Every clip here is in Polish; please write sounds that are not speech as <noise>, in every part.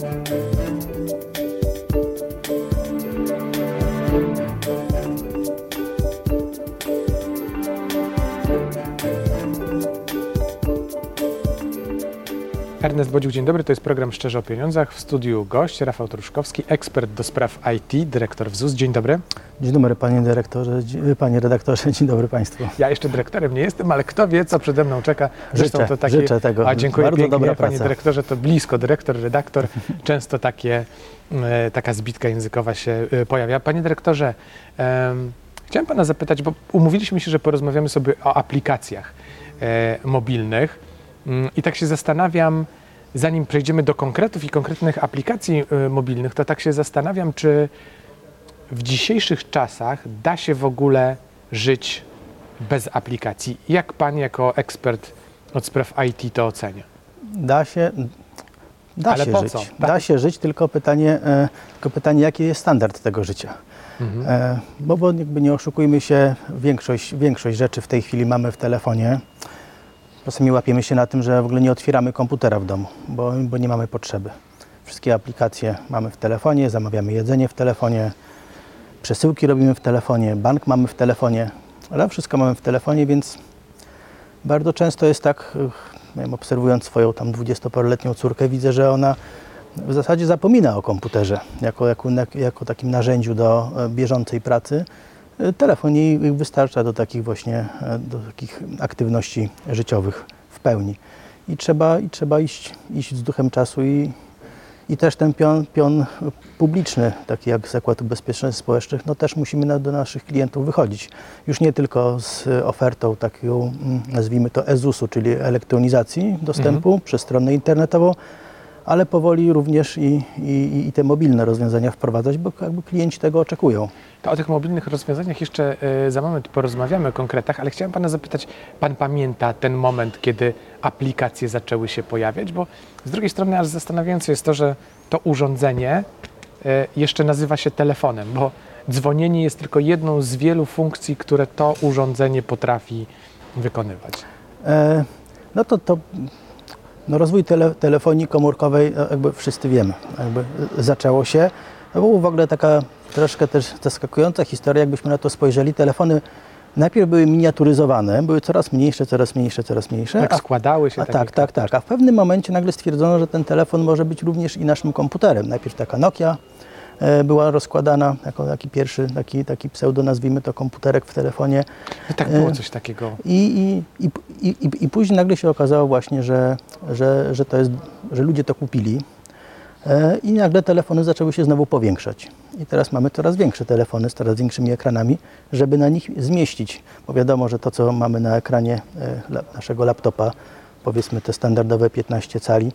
Thank you. Ernest Bodziuk, dzień dobry. To jest program Szczerze o Pieniądzach. W studiu gość Rafał Truszkowski, ekspert do spraw IT, dyrektor WZUS. Dzień dobry. Dzień dobry panie dyrektorze, dzie- panie redaktorze, <laughs> dzień dobry państwu. Ja jeszcze dyrektorem nie jestem, ale kto wie, co przede mną czeka. Życzę, to takie... życzę tego. A dziękuję Bardzo pięknie, dobra panie praca. dyrektorze. To blisko dyrektor, redaktor. <laughs> Często takie, e, taka zbitka językowa się e, pojawia. Panie dyrektorze, em, chciałem pana zapytać, bo umówiliśmy się, że porozmawiamy sobie o aplikacjach e, mobilnych Mm, i tak się zastanawiam, zanim przejdziemy do konkretów i konkretnych aplikacji e, mobilnych, to tak się zastanawiam, czy w dzisiejszych czasach da się w ogóle żyć bez aplikacji? Jak pan jako ekspert od spraw IT to ocenia? Da się, da Ale się żyć. co? Da Tak. się żyć, tylko pytanie, e, tylko pytanie, jaki jest standard tego życia. Mhm. E, bo, bo jakby nie oszukujmy się, większość, większość rzeczy w tej chwili mamy w telefonie. Czasami łapiemy się na tym, że w ogóle nie otwieramy komputera w domu, bo, bo nie mamy potrzeby. Wszystkie aplikacje mamy w telefonie, zamawiamy jedzenie w telefonie, przesyłki robimy w telefonie, bank mamy w telefonie, ale wszystko mamy w telefonie, więc bardzo często jest tak, wiem, obserwując swoją tam dwudziestoparoletnią córkę, widzę, że ona w zasadzie zapomina o komputerze jako, jako, jako takim narzędziu do e, bieżącej pracy. Telefon jej wystarcza do takich właśnie e, do takich aktywności życiowych w pełni. I trzeba, i trzeba iść, iść z duchem czasu i, i też ten pion, pion publiczny, taki jak Zakład Ubezpieczeń Społecznych, no też musimy na, do naszych klientów wychodzić. Już nie tylko z ofertą taką, mm, nazwijmy to EZUS-u, czyli elektronizacji dostępu przez stronę internetową, ale powoli również i, i, i te mobilne rozwiązania wprowadzać, bo jakby klienci tego oczekują. To o tych mobilnych rozwiązaniach jeszcze e, za moment porozmawiamy o konkretach, ale chciałem pana zapytać, pan pamięta ten moment, kiedy aplikacje zaczęły się pojawiać? Bo z drugiej strony aż zastanawiające jest to, że to urządzenie e, jeszcze nazywa się telefonem, bo dzwonienie jest tylko jedną z wielu funkcji, które to urządzenie potrafi wykonywać. E, no to, to no rozwój tele, telefonii komórkowej, no jakby wszyscy wiemy, jakby zaczęło się. To była w ogóle taka troszkę też zaskakująca historia, jakbyśmy na to spojrzeli. Telefony najpierw były miniaturyzowane, były coraz mniejsze, coraz mniejsze, coraz mniejsze. Jak a- składały się a tak, tak, tak. A w pewnym momencie nagle stwierdzono, że ten telefon może być również i naszym komputerem. Najpierw taka Nokia e, była rozkładana jako taki pierwszy, taki, taki pseudo, nazwijmy to komputerek w telefonie. No tak było e, coś takiego. I, i, i, i, i, I później nagle się okazało właśnie, że, że, że, to jest, że ludzie to kupili e, i nagle telefony zaczęły się znowu powiększać. I teraz mamy coraz większe telefony z coraz większymi ekranami, żeby na nich zmieścić. Bo wiadomo, że to, co mamy na ekranie e, naszego laptopa, powiedzmy te standardowe 15 cali,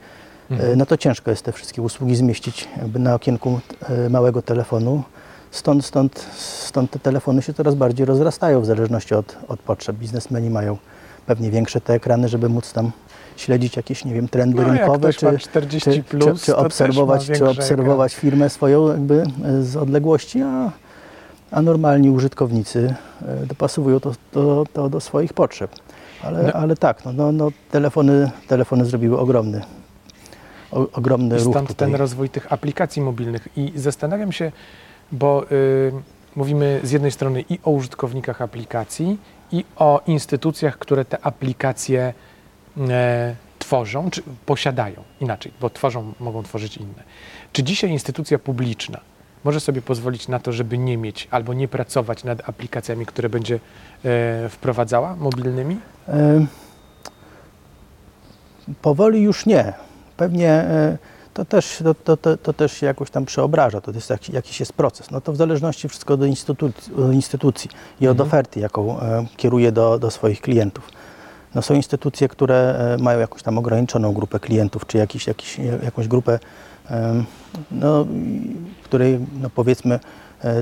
e, no to ciężko jest te wszystkie usługi zmieścić na okienku e, małego telefonu. Stąd, stąd, stąd te telefony się coraz bardziej rozrastają w zależności od, od potrzeb. Biznesmeni mają pewnie większe te ekrany, żeby móc tam śledzić jakieś, nie wiem, trendy No, rynkowe, czy, 40 czy, plus, czy, czy obserwować, czy obserwować firmę swoją jakby e, z odległości, a, a normalni użytkownicy dopasowują to, to, to do swoich potrzeb. Ale, No. ale tak, no, no, no, telefony, telefony zrobiły ogromny, o, ogromny I ruch stąd tutaj. ten rozwój tych aplikacji mobilnych. I zastanawiam się, bo y, mówimy z jednej strony i o użytkownikach aplikacji, i o instytucjach, które te aplikacje e, tworzą, czy posiadają inaczej, bo tworzą, mogą tworzyć inne. Czy dzisiaj instytucja publiczna może sobie pozwolić na to, żeby nie mieć albo nie pracować nad aplikacjami, które będzie e, wprowadzała mobilnymi? E, Powoli już nie. Pewnie e, to też, to, to, to, też się jakoś tam przeobraża, to jest jakiś, jakiś jest proces. No to w zależności wszystko od instytucji, instytucji i od oferty, jaką e, kieruje do, do swoich klientów. No są instytucje, które e, mają jakąś tam ograniczoną grupę klientów, czy jakiś, jakiś, jakąś grupę, no, w której no powiedzmy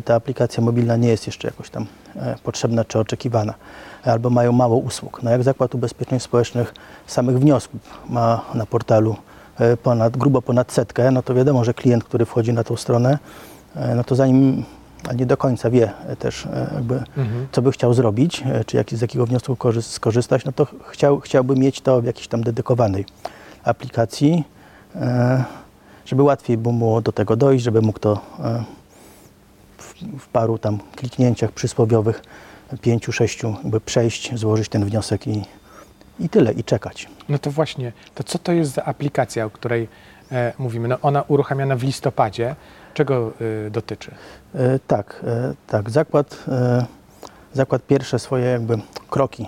ta aplikacja mobilna nie jest jeszcze jakoś tam potrzebna czy oczekiwana, albo mają mało usług. No jak Zakład Ubezpieczeń Społecznych samych wniosków ma na portalu ponad, grubo ponad setkę, no to wiadomo, że klient, który wchodzi na tą stronę, e, no to zanim nie do końca wie e, też e, jakby Mhm. co by chciał zrobić, e, czy jak, z jakiego wniosku korzy- skorzystać, no to chciał, chciałby mieć to w jakiejś tam dedykowanej aplikacji. E, żeby łatwiej było mu do tego dojść, żeby mógł to e, w, w paru tam kliknięciach przysłowiowych, pięciu, sześciu, jakby przejść, złożyć ten wniosek i, i tyle, i czekać. No to właśnie, to co to jest za aplikacja, o której e, mówimy? No ona uruchamiana w listopadzie. Czego y, dotyczy? E, tak, e, tak. Zakład, e, zakład pierwsze swoje jakby kroki e,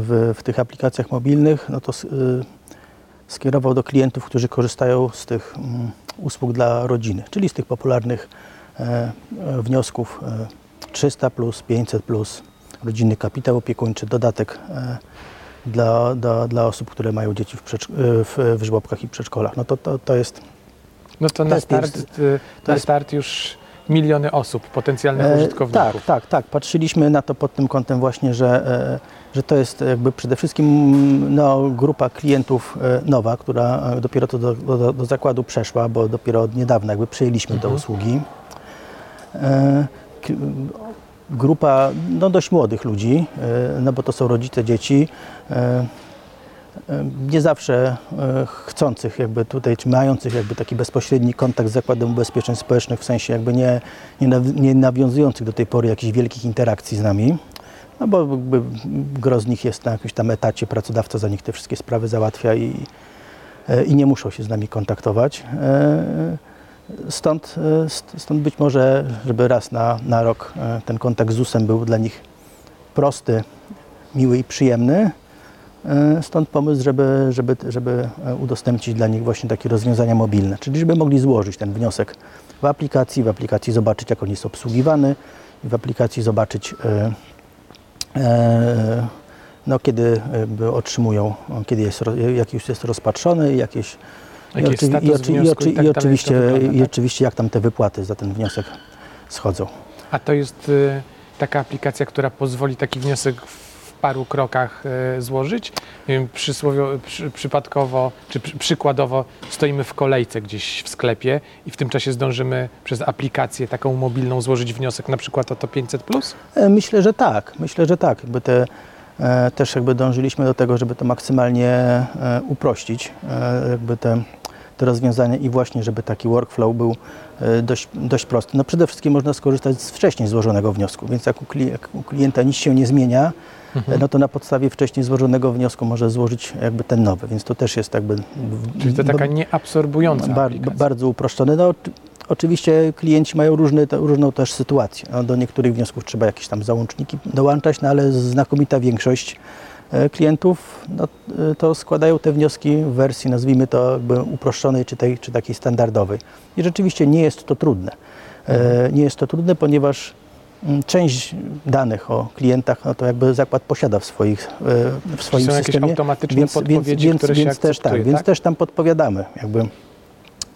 w, w tych aplikacjach mobilnych, no to skierował do klientów, którzy korzystają z tych mm, usług dla rodziny, czyli z tych popularnych wniosków e, 300 plus, 500 plus, rodzinny kapitał opiekuńczy, dodatek dla, dla, dla osób, które mają dzieci w, e, w, w żłobkach i przedszkolach. No to, to, to jest No to, na jest start, pierwszy- y, to na jest- start już miliony osób, potencjalnych E, użytkowników. Tak, tak, tak. Patrzyliśmy na to pod tym kątem właśnie, że, e, że to jest jakby przede wszystkim mm, no, grupa klientów e, nowa, która e, dopiero to do, do, do zakładu przeszła, bo dopiero od niedawna jakby przejęliśmy te Mhm. usługi. E, Grupa no, dość młodych ludzi, e, no bo to są rodzice dzieci, e, e, nie zawsze chcących jakby tutaj, czy mających jakby taki bezpośredni kontakt z Zakładem Ubezpieczeń Społecznych, w sensie jakby nie, nie, naw- nie nawiązujących do tej pory jakichś wielkich interakcji z nami, no bo jakby gro z nich jest na jakimś tam etacie, pracodawca za nich te wszystkie sprawy załatwia i, i nie muszą się z nami kontaktować. Stąd, e, st- stąd być może, żeby raz na, na rok e, ten kontakt z ZUS-em był dla nich prosty, miły i przyjemny. E, Stąd pomysł, żeby, żeby, żeby udostępnić dla nich właśnie takie rozwiązania mobilne, czyli żeby mogli złożyć ten wniosek w aplikacji, w aplikacji zobaczyć, jak on jest obsługiwany, w aplikacji zobaczyć, no, kiedy otrzymują, kiedy jest, jak już jest rozpatrzony, jakieś Jaki jest oczywi- status oczy- wniosku oczy- i tak oczywiście, i tak? oczywiście jak tam te wypłaty za ten wniosek schodzą. A to jest y, taka aplikacja, która pozwoli taki wniosek w paru krokach y, złożyć? Nie wiem, przy, przypadkowo, czy przy, przykładowo stoimy w kolejce gdzieś w sklepie i w tym czasie zdążymy przez aplikację taką mobilną złożyć wniosek na przykład o to 500+. Plus? E, Myślę, że tak. Myślę, że tak. Jakby te, e, też jakby dążyliśmy do tego, żeby to maksymalnie e, uprościć, e, jakby te, te rozwiązania i właśnie, żeby taki workflow był e, dość, dość prosty. No przede wszystkim można skorzystać z wcześniej złożonego wniosku, więc jak u, klienta nic się nie zmienia, Mhm. no to na podstawie wcześniej złożonego wniosku może złożyć jakby ten nowy, więc to też jest jakby... Czyli to taka nieabsorbująca bar, aplikacja. bardzo uproszczone. No, oczy- oczywiście klienci mają różny, te, różną też sytuację. No, do niektórych wniosków trzeba jakieś tam załączniki dołączać, no, ale znakomita większość klientów no, e, to składają te wnioski w wersji, nazwijmy to jakby uproszczonej czy, tej, czy takiej standardowej. I rzeczywiście nie jest to trudne. E, nie jest to trudne, ponieważ mm, część danych o klientach, no to jakby zakład posiada w, swoich, e, w swoim Są jakieś systemie. automatyczne Więc, więc, podpowiedzi, więc, które się więc też akceptuje, tak, więc tak? też tam podpowiadamy jakby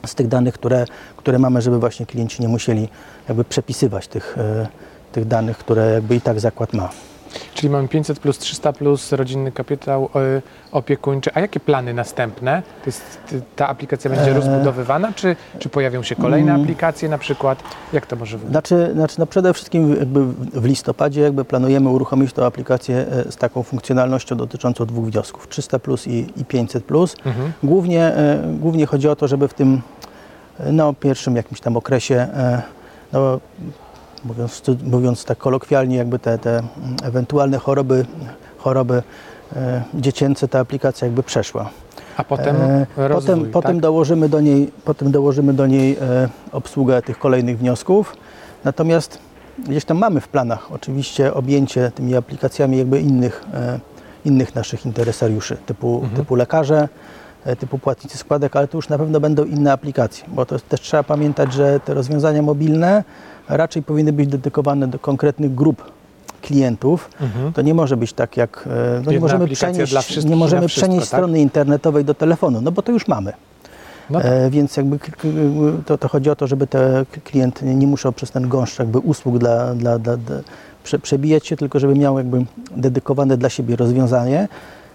z tych danych, które, które mamy, żeby właśnie klienci nie musieli jakby przepisywać tych, e, tych danych, które jakby i tak zakład ma. Czyli mamy 500 plus 300 plus rodzinny kapitał y, opiekuńczy. A jakie plany następne? To jest, ta aplikacja będzie Eee. rozbudowywana, czy, czy pojawią się kolejne Mm. aplikacje na przykład? Jak to może wyglądać? Znaczy, znaczy no przede wszystkim jakby w- listopadzie jakby planujemy uruchomić tą aplikację e, z taką funkcjonalnością dotyczącą dwóch wniosków, 300 plus i, i 500 plus. Mhm. Głównie, e, głównie chodzi o to, żeby w tym e, no, pierwszym jakimś tam okresie, e, no, mówiąc, mówiąc tak kolokwialnie, jakby te, te ewentualne choroby, choroby e, dziecięce ta aplikacja jakby przeszła. A potem E, rozwój, potem, potem, tak? dołożymy do niej, potem dołożymy do niej e, obsługę tych kolejnych wniosków. Natomiast gdzieś tam mamy w planach oczywiście objęcie tymi aplikacjami jakby innych, e, innych naszych interesariuszy, typu, Mhm. typu lekarze, typu płatnicy składek, ale to już na pewno będą inne aplikacje, bo to też trzeba pamiętać, że te rozwiązania mobilne raczej powinny być dedykowane do konkretnych grup klientów, Mhm. to nie może być tak jak. e, No nie możemy przenieść, nie możemy wszystko, przenieść tak? strony internetowej do telefonu, no bo to już mamy. No tak. E, więc jakby to, to chodzi o to, żeby te klient nie nie musiał przez ten gąszcz jakby usług dla, dla, dla, dla prze, przebijać się, tylko żeby miał jakby dedykowane dla siebie rozwiązanie.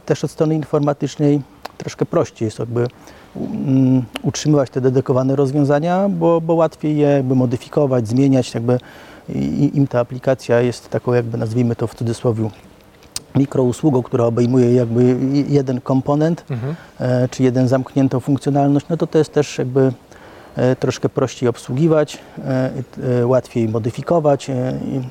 Też od strony informatycznej troszkę prościej jest jakby um, utrzymywać te dedykowane rozwiązania, bo, bo łatwiej je jakby modyfikować, zmieniać, jakby i, im ta aplikacja jest taką jakby nazwijmy to w cudzysłowie mikrousługą, która obejmuje jakby jeden komponent, Mhm. e, czy jeden zamkniętą funkcjonalność, no to to jest też jakby troszkę prościej obsługiwać, e, e, łatwiej modyfikować e,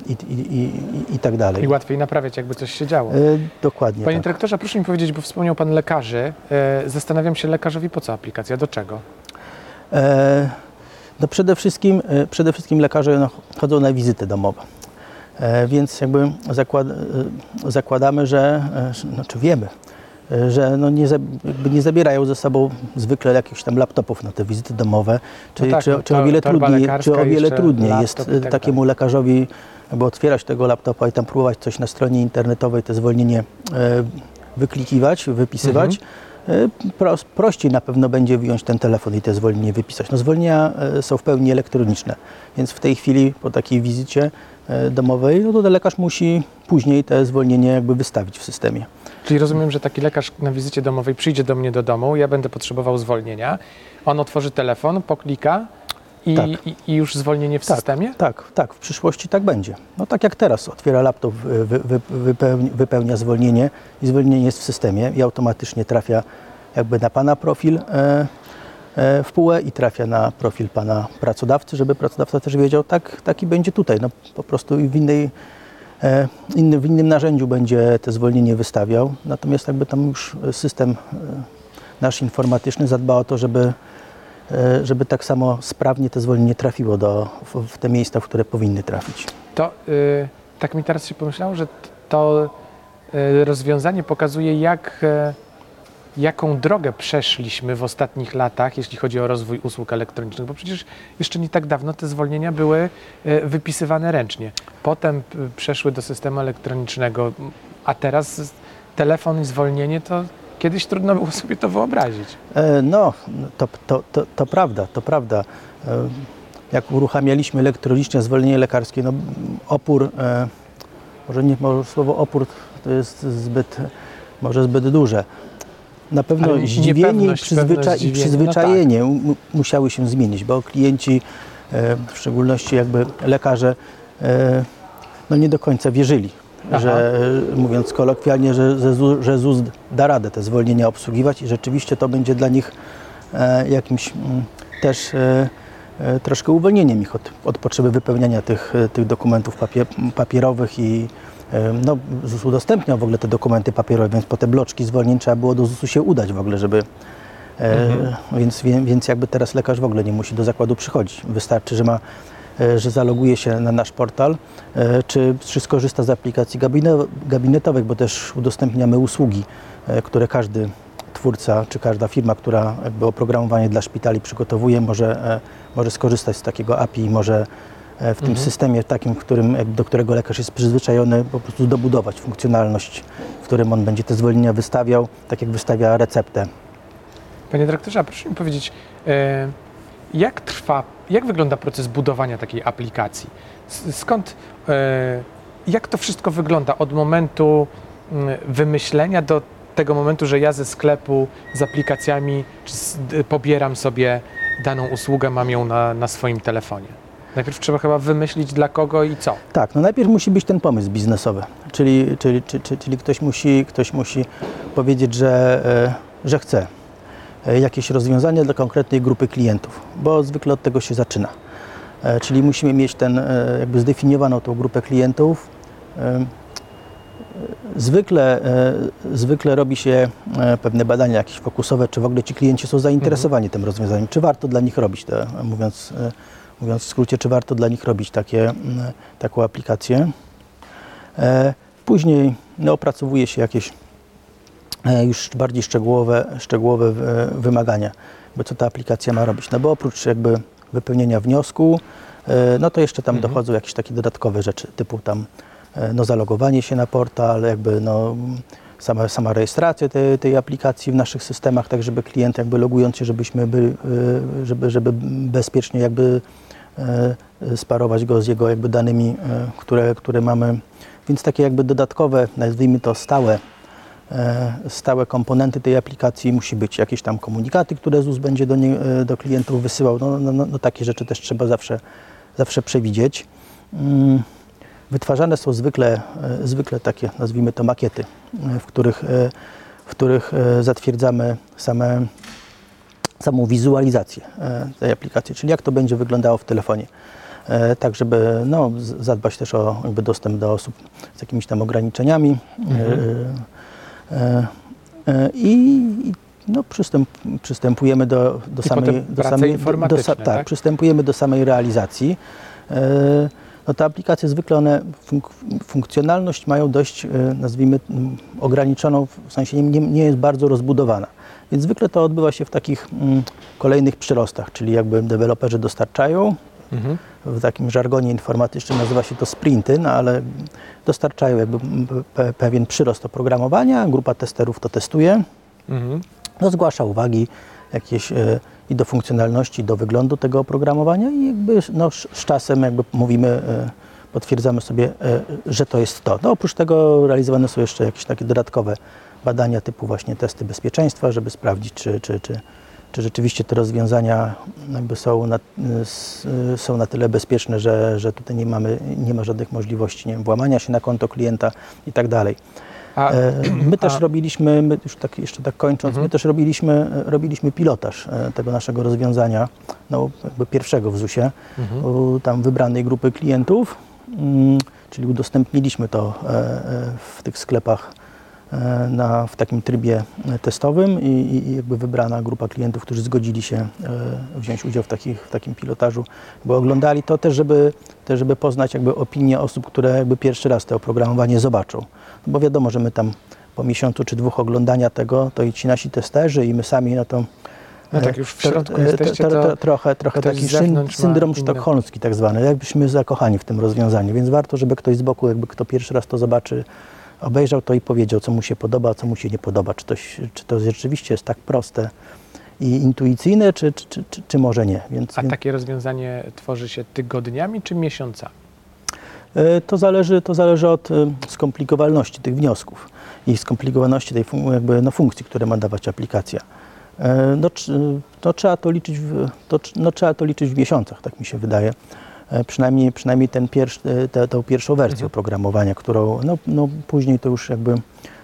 i, i, i, i, tak dalej. I łatwiej naprawiać, jakby coś się działo. E, Dokładnie Panie tak. dyrektorze, proszę mi powiedzieć, bo wspomniał Pan lekarzy. E, Zastanawiam się lekarzowi, po co aplikacja, do czego? E, No przede wszystkim, e, przede wszystkim lekarze no, chodzą na wizyty domowe. E, Więc jakby zakład, e, zakładamy, że, e, znaczy wiemy, e, że no nie, nie zabierają ze sobą zwykle jakichś tam laptopów na te wizyty domowe, czyli tak, czy, no czy to- o wiele trudniej, czy o wiele trudniej jest tak takiemu lekarzowi jakby otwierać tego laptopa i tam próbować coś na stronie internetowej, te zwolnienie e, wyklikiwać, wypisywać. E, Pro, prościej na pewno będzie wyjąć ten telefon i te zwolnienie wypisać. No zwolnienia e, są w pełni elektroniczne, więc w tej chwili po takiej wizycie domowej, no to lekarz musi później te zwolnienie jakby wystawić w systemie. Czyli rozumiem, że taki lekarz na wizycie domowej przyjdzie do mnie do domu, ja będę potrzebował zwolnienia, on otworzy telefon, poklika i, Tak. i, i już zwolnienie w Tak. systemie? Tak, tak, w przyszłości tak będzie. No tak jak teraz, otwiera laptop, wy, wy, wypełni, wypełnia zwolnienie i zwolnienie jest w systemie i automatycznie trafia jakby na Pana profil e, e, w PUE i trafia na profil Pana pracodawcy, żeby pracodawca też wiedział, tak, taki będzie tutaj. No po prostu w innej inny, w innym narzędziu będzie te zwolnienie wystawiał, natomiast jakby tam już system e, nasz informatyczny zadba o to, żeby e, żeby tak samo sprawnie to zwolnienie trafiło do, w, w te miejsca, w które powinny trafić. To y, tak mi teraz się pomyślało, że to y, rozwiązanie pokazuje, jak, e, jaką drogę przeszliśmy w ostatnich latach, jeśli chodzi o rozwój usług elektronicznych, bo przecież jeszcze nie tak dawno te zwolnienia były e, wypisywane ręcznie. Potem p- przeszły do systemu elektronicznego, a teraz telefon i zwolnienie to kiedyś trudno było sobie to wyobrazić. E, No, to, to, to, to prawda, to prawda. E, Jak uruchamialiśmy elektronicznie zwolnienie lekarskie, no opór, e, może nie, może słowo opór to jest zbyt, może zbyt duże. Na pewno zdziwienie i, przyzwycza- i no przyzwyczajenie mu- musiały się zmienić, bo klienci, e, w szczególności jakby lekarze, e, no nie do końca wierzyli, Aha. że e, mówiąc kolokwialnie, że, że, ZU- że ZUS da radę te zwolnienia obsługiwać i rzeczywiście to będzie dla nich jakimś mm, też troszkę uwolnieniem ich od, od potrzeby wypełniania tych, tych dokumentów papier, papierowych i no, ZUS udostępniał w ogóle te dokumenty papierowe, więc po te bloczki zwolnień trzeba było do ZUS-u się udać w ogóle, żeby e, Mhm. więc, więc jakby teraz lekarz w ogóle nie musi do zakładu przychodzić. Wystarczy, że ma e, że zaloguje się na nasz portal, e, czy, czy skorzysta z aplikacji gabine- gabinetowych, bo też udostępniamy usługi, które każdy twórca, czy każda firma, która jakby oprogramowanie dla szpitali przygotowuje, może, może skorzystać z takiego API i może e, w tym Mhm. systemie takim, którym, do którego lekarz jest przyzwyczajony, po prostu dobudować funkcjonalność, w którym on będzie te zwolnienia wystawiał, tak jak wystawia receptę. Panie dyrektorze, a proszę mi powiedzieć, e, jak trwa, jak wygląda proces budowania takiej aplikacji? Skąd, e, jak to wszystko wygląda od momentu mm, wymyślenia do tego momentu, że ja ze sklepu z aplikacjami pobieram sobie daną usługę, mam ją na, na swoim telefonie? Najpierw trzeba chyba wymyślić dla kogo i co. Tak, no najpierw musi być ten pomysł biznesowy, czyli, czyli, czy- czy- czyli ktoś, musi, ktoś musi powiedzieć, że, e, że chce e, jakieś rozwiązanie dla konkretnej grupy klientów, bo zwykle od tego się zaczyna. E, Czyli musimy mieć ten, jakby zdefiniowaną tą grupę klientów. Zwykle, zwykle robi się pewne badania jakieś fokusowe, czy w ogóle ci klienci są zainteresowani tym rozwiązaniem, czy warto dla nich robić te, mówiąc, mówiąc w skrócie, czy warto dla nich robić takie, taką aplikację. E, Później no, opracowuje się jakieś e, już bardziej szczegółowe, szczegółowe e, wymagania, bo co ta aplikacja ma robić. No bo oprócz jakby wypełnienia wniosku, no to jeszcze tam Mhm. dochodzą jakieś takie dodatkowe rzeczy, typu tam no, zalogowanie się na portal, jakby no, sama, sama rejestracja tej, tej aplikacji w naszych systemach, tak żeby klient jakby logując się, żebyśmy byli, e, żeby, żeby bezpiecznie jakby e, sparować go z jego jakby danymi, e, które, które mamy. Więc takie jakby dodatkowe, nazwijmy to stałe, stałe komponenty tej aplikacji musi być jakieś tam komunikaty, które ZUS będzie do, nie, do klientów wysyłał. No, no, no, no takie rzeczy też trzeba zawsze, zawsze przewidzieć. Wytwarzane są zwykle, e, zwykle takie, nazwijmy to makiety, e, w których, e, w których zatwierdzamy same, samą wizualizację tej aplikacji, czyli jak to będzie wyglądało w telefonie. Tak, żeby no, zadbać też o jakby dostęp do osób z jakimiś tam ograniczeniami. E, I no, przystęp, przystępujemy do, do I samej... do samej do, tak? tak, przystępujemy do samej realizacji. No te aplikacje zwykle one funk funkcjonalność mają dość, e, nazwijmy, ograniczoną, w sensie nie, nie jest bardzo rozbudowana. Więc zwykle to odbywa się w takich mm, kolejnych przyrostach, czyli jakby deweloperzy dostarczają, Mhm. w takim żargonie informatycznym nazywa się to sprinty, no ale dostarczają jakby pe pewien przyrost oprogramowania, grupa testerów to testuje, Mhm. no, zgłasza uwagi jakieś e, i do funkcjonalności, do wyglądu tego oprogramowania i jakby no, z, czasem jakby mówimy, e, potwierdzamy sobie, e, że to jest to. No, oprócz tego realizowane są jeszcze jakieś takie dodatkowe badania typu właśnie testy bezpieczeństwa, żeby sprawdzić, czy, czy, czy, czy rzeczywiście te rozwiązania są, na, są na tyle bezpieczne, że, że tutaj nie, mamy, nie ma żadnych możliwości nie wiem, włamania się na konto klienta i tak dalej. A, E, <clears throat> My też a- robiliśmy, my już tak, jeszcze tak kończąc, Mhm. my też robiliśmy, robiliśmy pilotaż e, tego naszego rozwiązania, no jakby pierwszego w ZUS-ie, Mhm. u tam wybranej grupy klientów, mm, czyli udostępniliśmy to e, w tych sklepach na, w takim trybie testowym i, i- jakby wybrana grupa klientów, którzy zgodzili się wziąć udział w, takich, w takim pilotażu, bo oglądali to też, żeby, też, żeby poznać jakby opinię osób, które jakby pierwszy raz to oprogramowanie zobaczą. Bo wiadomo, że my tam po miesiącu czy dwóch oglądania tego, to i ci nasi testerzy i my sami, no to No tak, e, już w środku to- jesteście, to- to to Trochę, trochę taki syndrom sztokholmski tak zwany, jakbyśmy zakochani w tym rozwiązaniu, więc warto, żeby ktoś z boku, jakby kto pierwszy raz to zobaczy, obejrzał to i powiedział, co mu się podoba, co mu się nie podoba, czy to, czy to rzeczywiście jest tak proste i intuicyjne, czy, czy, czy, czy, może nie. Więc, A takie rozwiązanie tworzy się tygodniami czy miesiącami? e, to, zależy, to zależy od e, skomplikowalności tych wniosków i skomplikowaności tej fun- jakby, no, funkcji, które ma dawać aplikacja. E, No, to, trzeba to, liczyć w, to, no, trzeba to liczyć w miesiącach, tak mi się wydaje. Przynajmniej, przynajmniej ten pierwszy, e, tę tę pierwszą wersję Mhm. oprogramowania, którą no, no, później to już jakby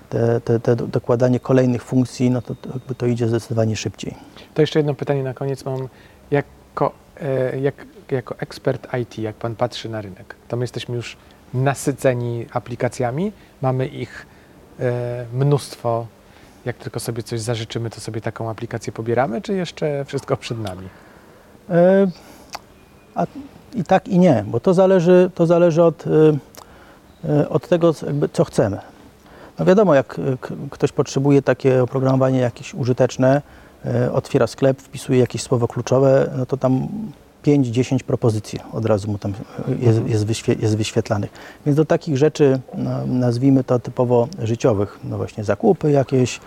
te, te, te dokładanie kolejnych funkcji, no to, to, jakby to idzie zdecydowanie szybciej. To jeszcze jedno pytanie na koniec mam. Jako, e, jak, jako ekspert IT, jak Pan patrzy na rynek, to my jesteśmy już nasyceni aplikacjami, mamy ich e, mnóstwo. Jak tylko sobie coś zażyczymy, to sobie taką aplikację pobieramy, czy jeszcze wszystko przed nami? E, A i tak i nie, bo to zależy, to zależy od, od tego, co chcemy. No wiadomo, jak e, ktoś potrzebuje takie oprogramowanie jakieś użyteczne, e, otwiera sklep, wpisuje jakieś słowo kluczowe, no to tam 5-10 propozycji od razu mu tam e, jest, jest, wyświe, jest wyświetlanych. Więc do takich rzeczy, no, nazwijmy to typowo życiowych, no właśnie zakupy jakieś,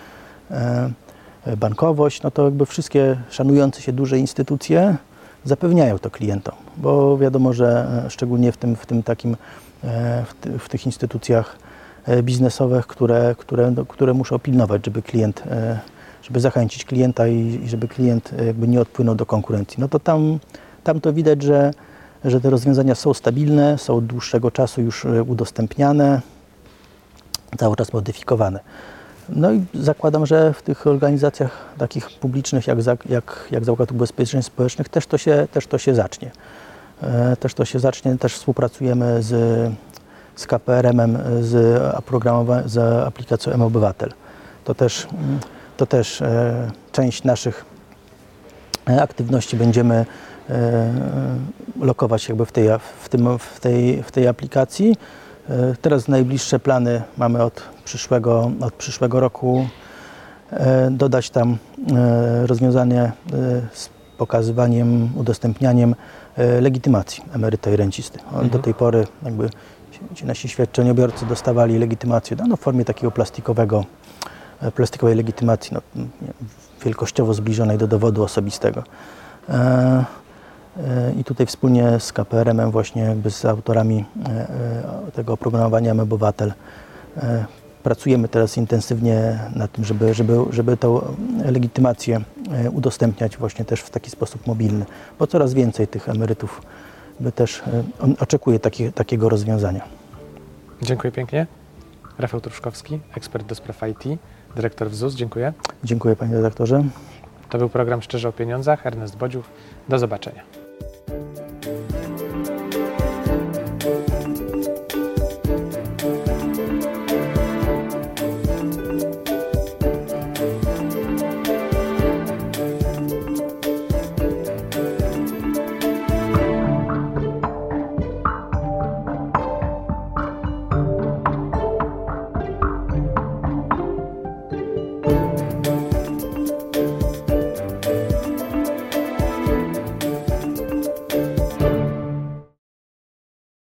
bankowość, no to jakby wszystkie szanujące się duże instytucje zapewniają to klientom, bo wiadomo, że szczególnie w tym, w tym takim, w, ty, w tych instytucjach e, biznesowych, które, które, no, które muszą pilnować, żeby klient, e, żeby zachęcić klienta i, żeby klient e, jakby nie odpłynął do konkurencji, no to tam, tam to widać, że, że te rozwiązania są stabilne, są od dłuższego czasu już udostępniane, cały czas modyfikowane. No i zakładam, że w tych organizacjach takich publicznych jak, jak, jak Zakład Ubezpieczeń Społecznych też to się, też to się zacznie. Też to się zacznie, też współpracujemy z, z KPRM-em, z, oprogramowa- z aplikacją M-Obywatel. To też, mm, to też e, część naszych e, aktywności będziemy e, lokować jakby w tej, w tym, w tej, w tej aplikacji. E, Teraz najbliższe plany mamy od przyszłego, od przyszłego roku e, dodać tam e, rozwiązanie e, z pokazywaniem, udostępnianiem e, legitymacji emeryta i rencisty. On Mhm. Do tej pory jakby ci- nasi świadczeniobiorcy dostawali legitymację no, w formie takiego plastikowego, e, plastikowej legitymacji, no, wielkościowo zbliżonej do dowodu osobistego. E, e, I tutaj wspólnie z KPRM-em, właśnie jakby z autorami tego oprogramowania Mebowatel pracujemy teraz intensywnie nad tym, żeby, żeby, żeby tą legitymację udostępniać właśnie też w taki sposób mobilny, bo coraz więcej tych emerytów też e, on oczekuje takie, takiego rozwiązania. Dziękuję pięknie. Rafał Truszkowski, ekspert do spraw IT, dyrektor w ZUS. Dziękuję. Dziękuję panie redaktorze. To był program Szczerze o Pieniądzach. Ernest Bodziuch. Do zobaczenia.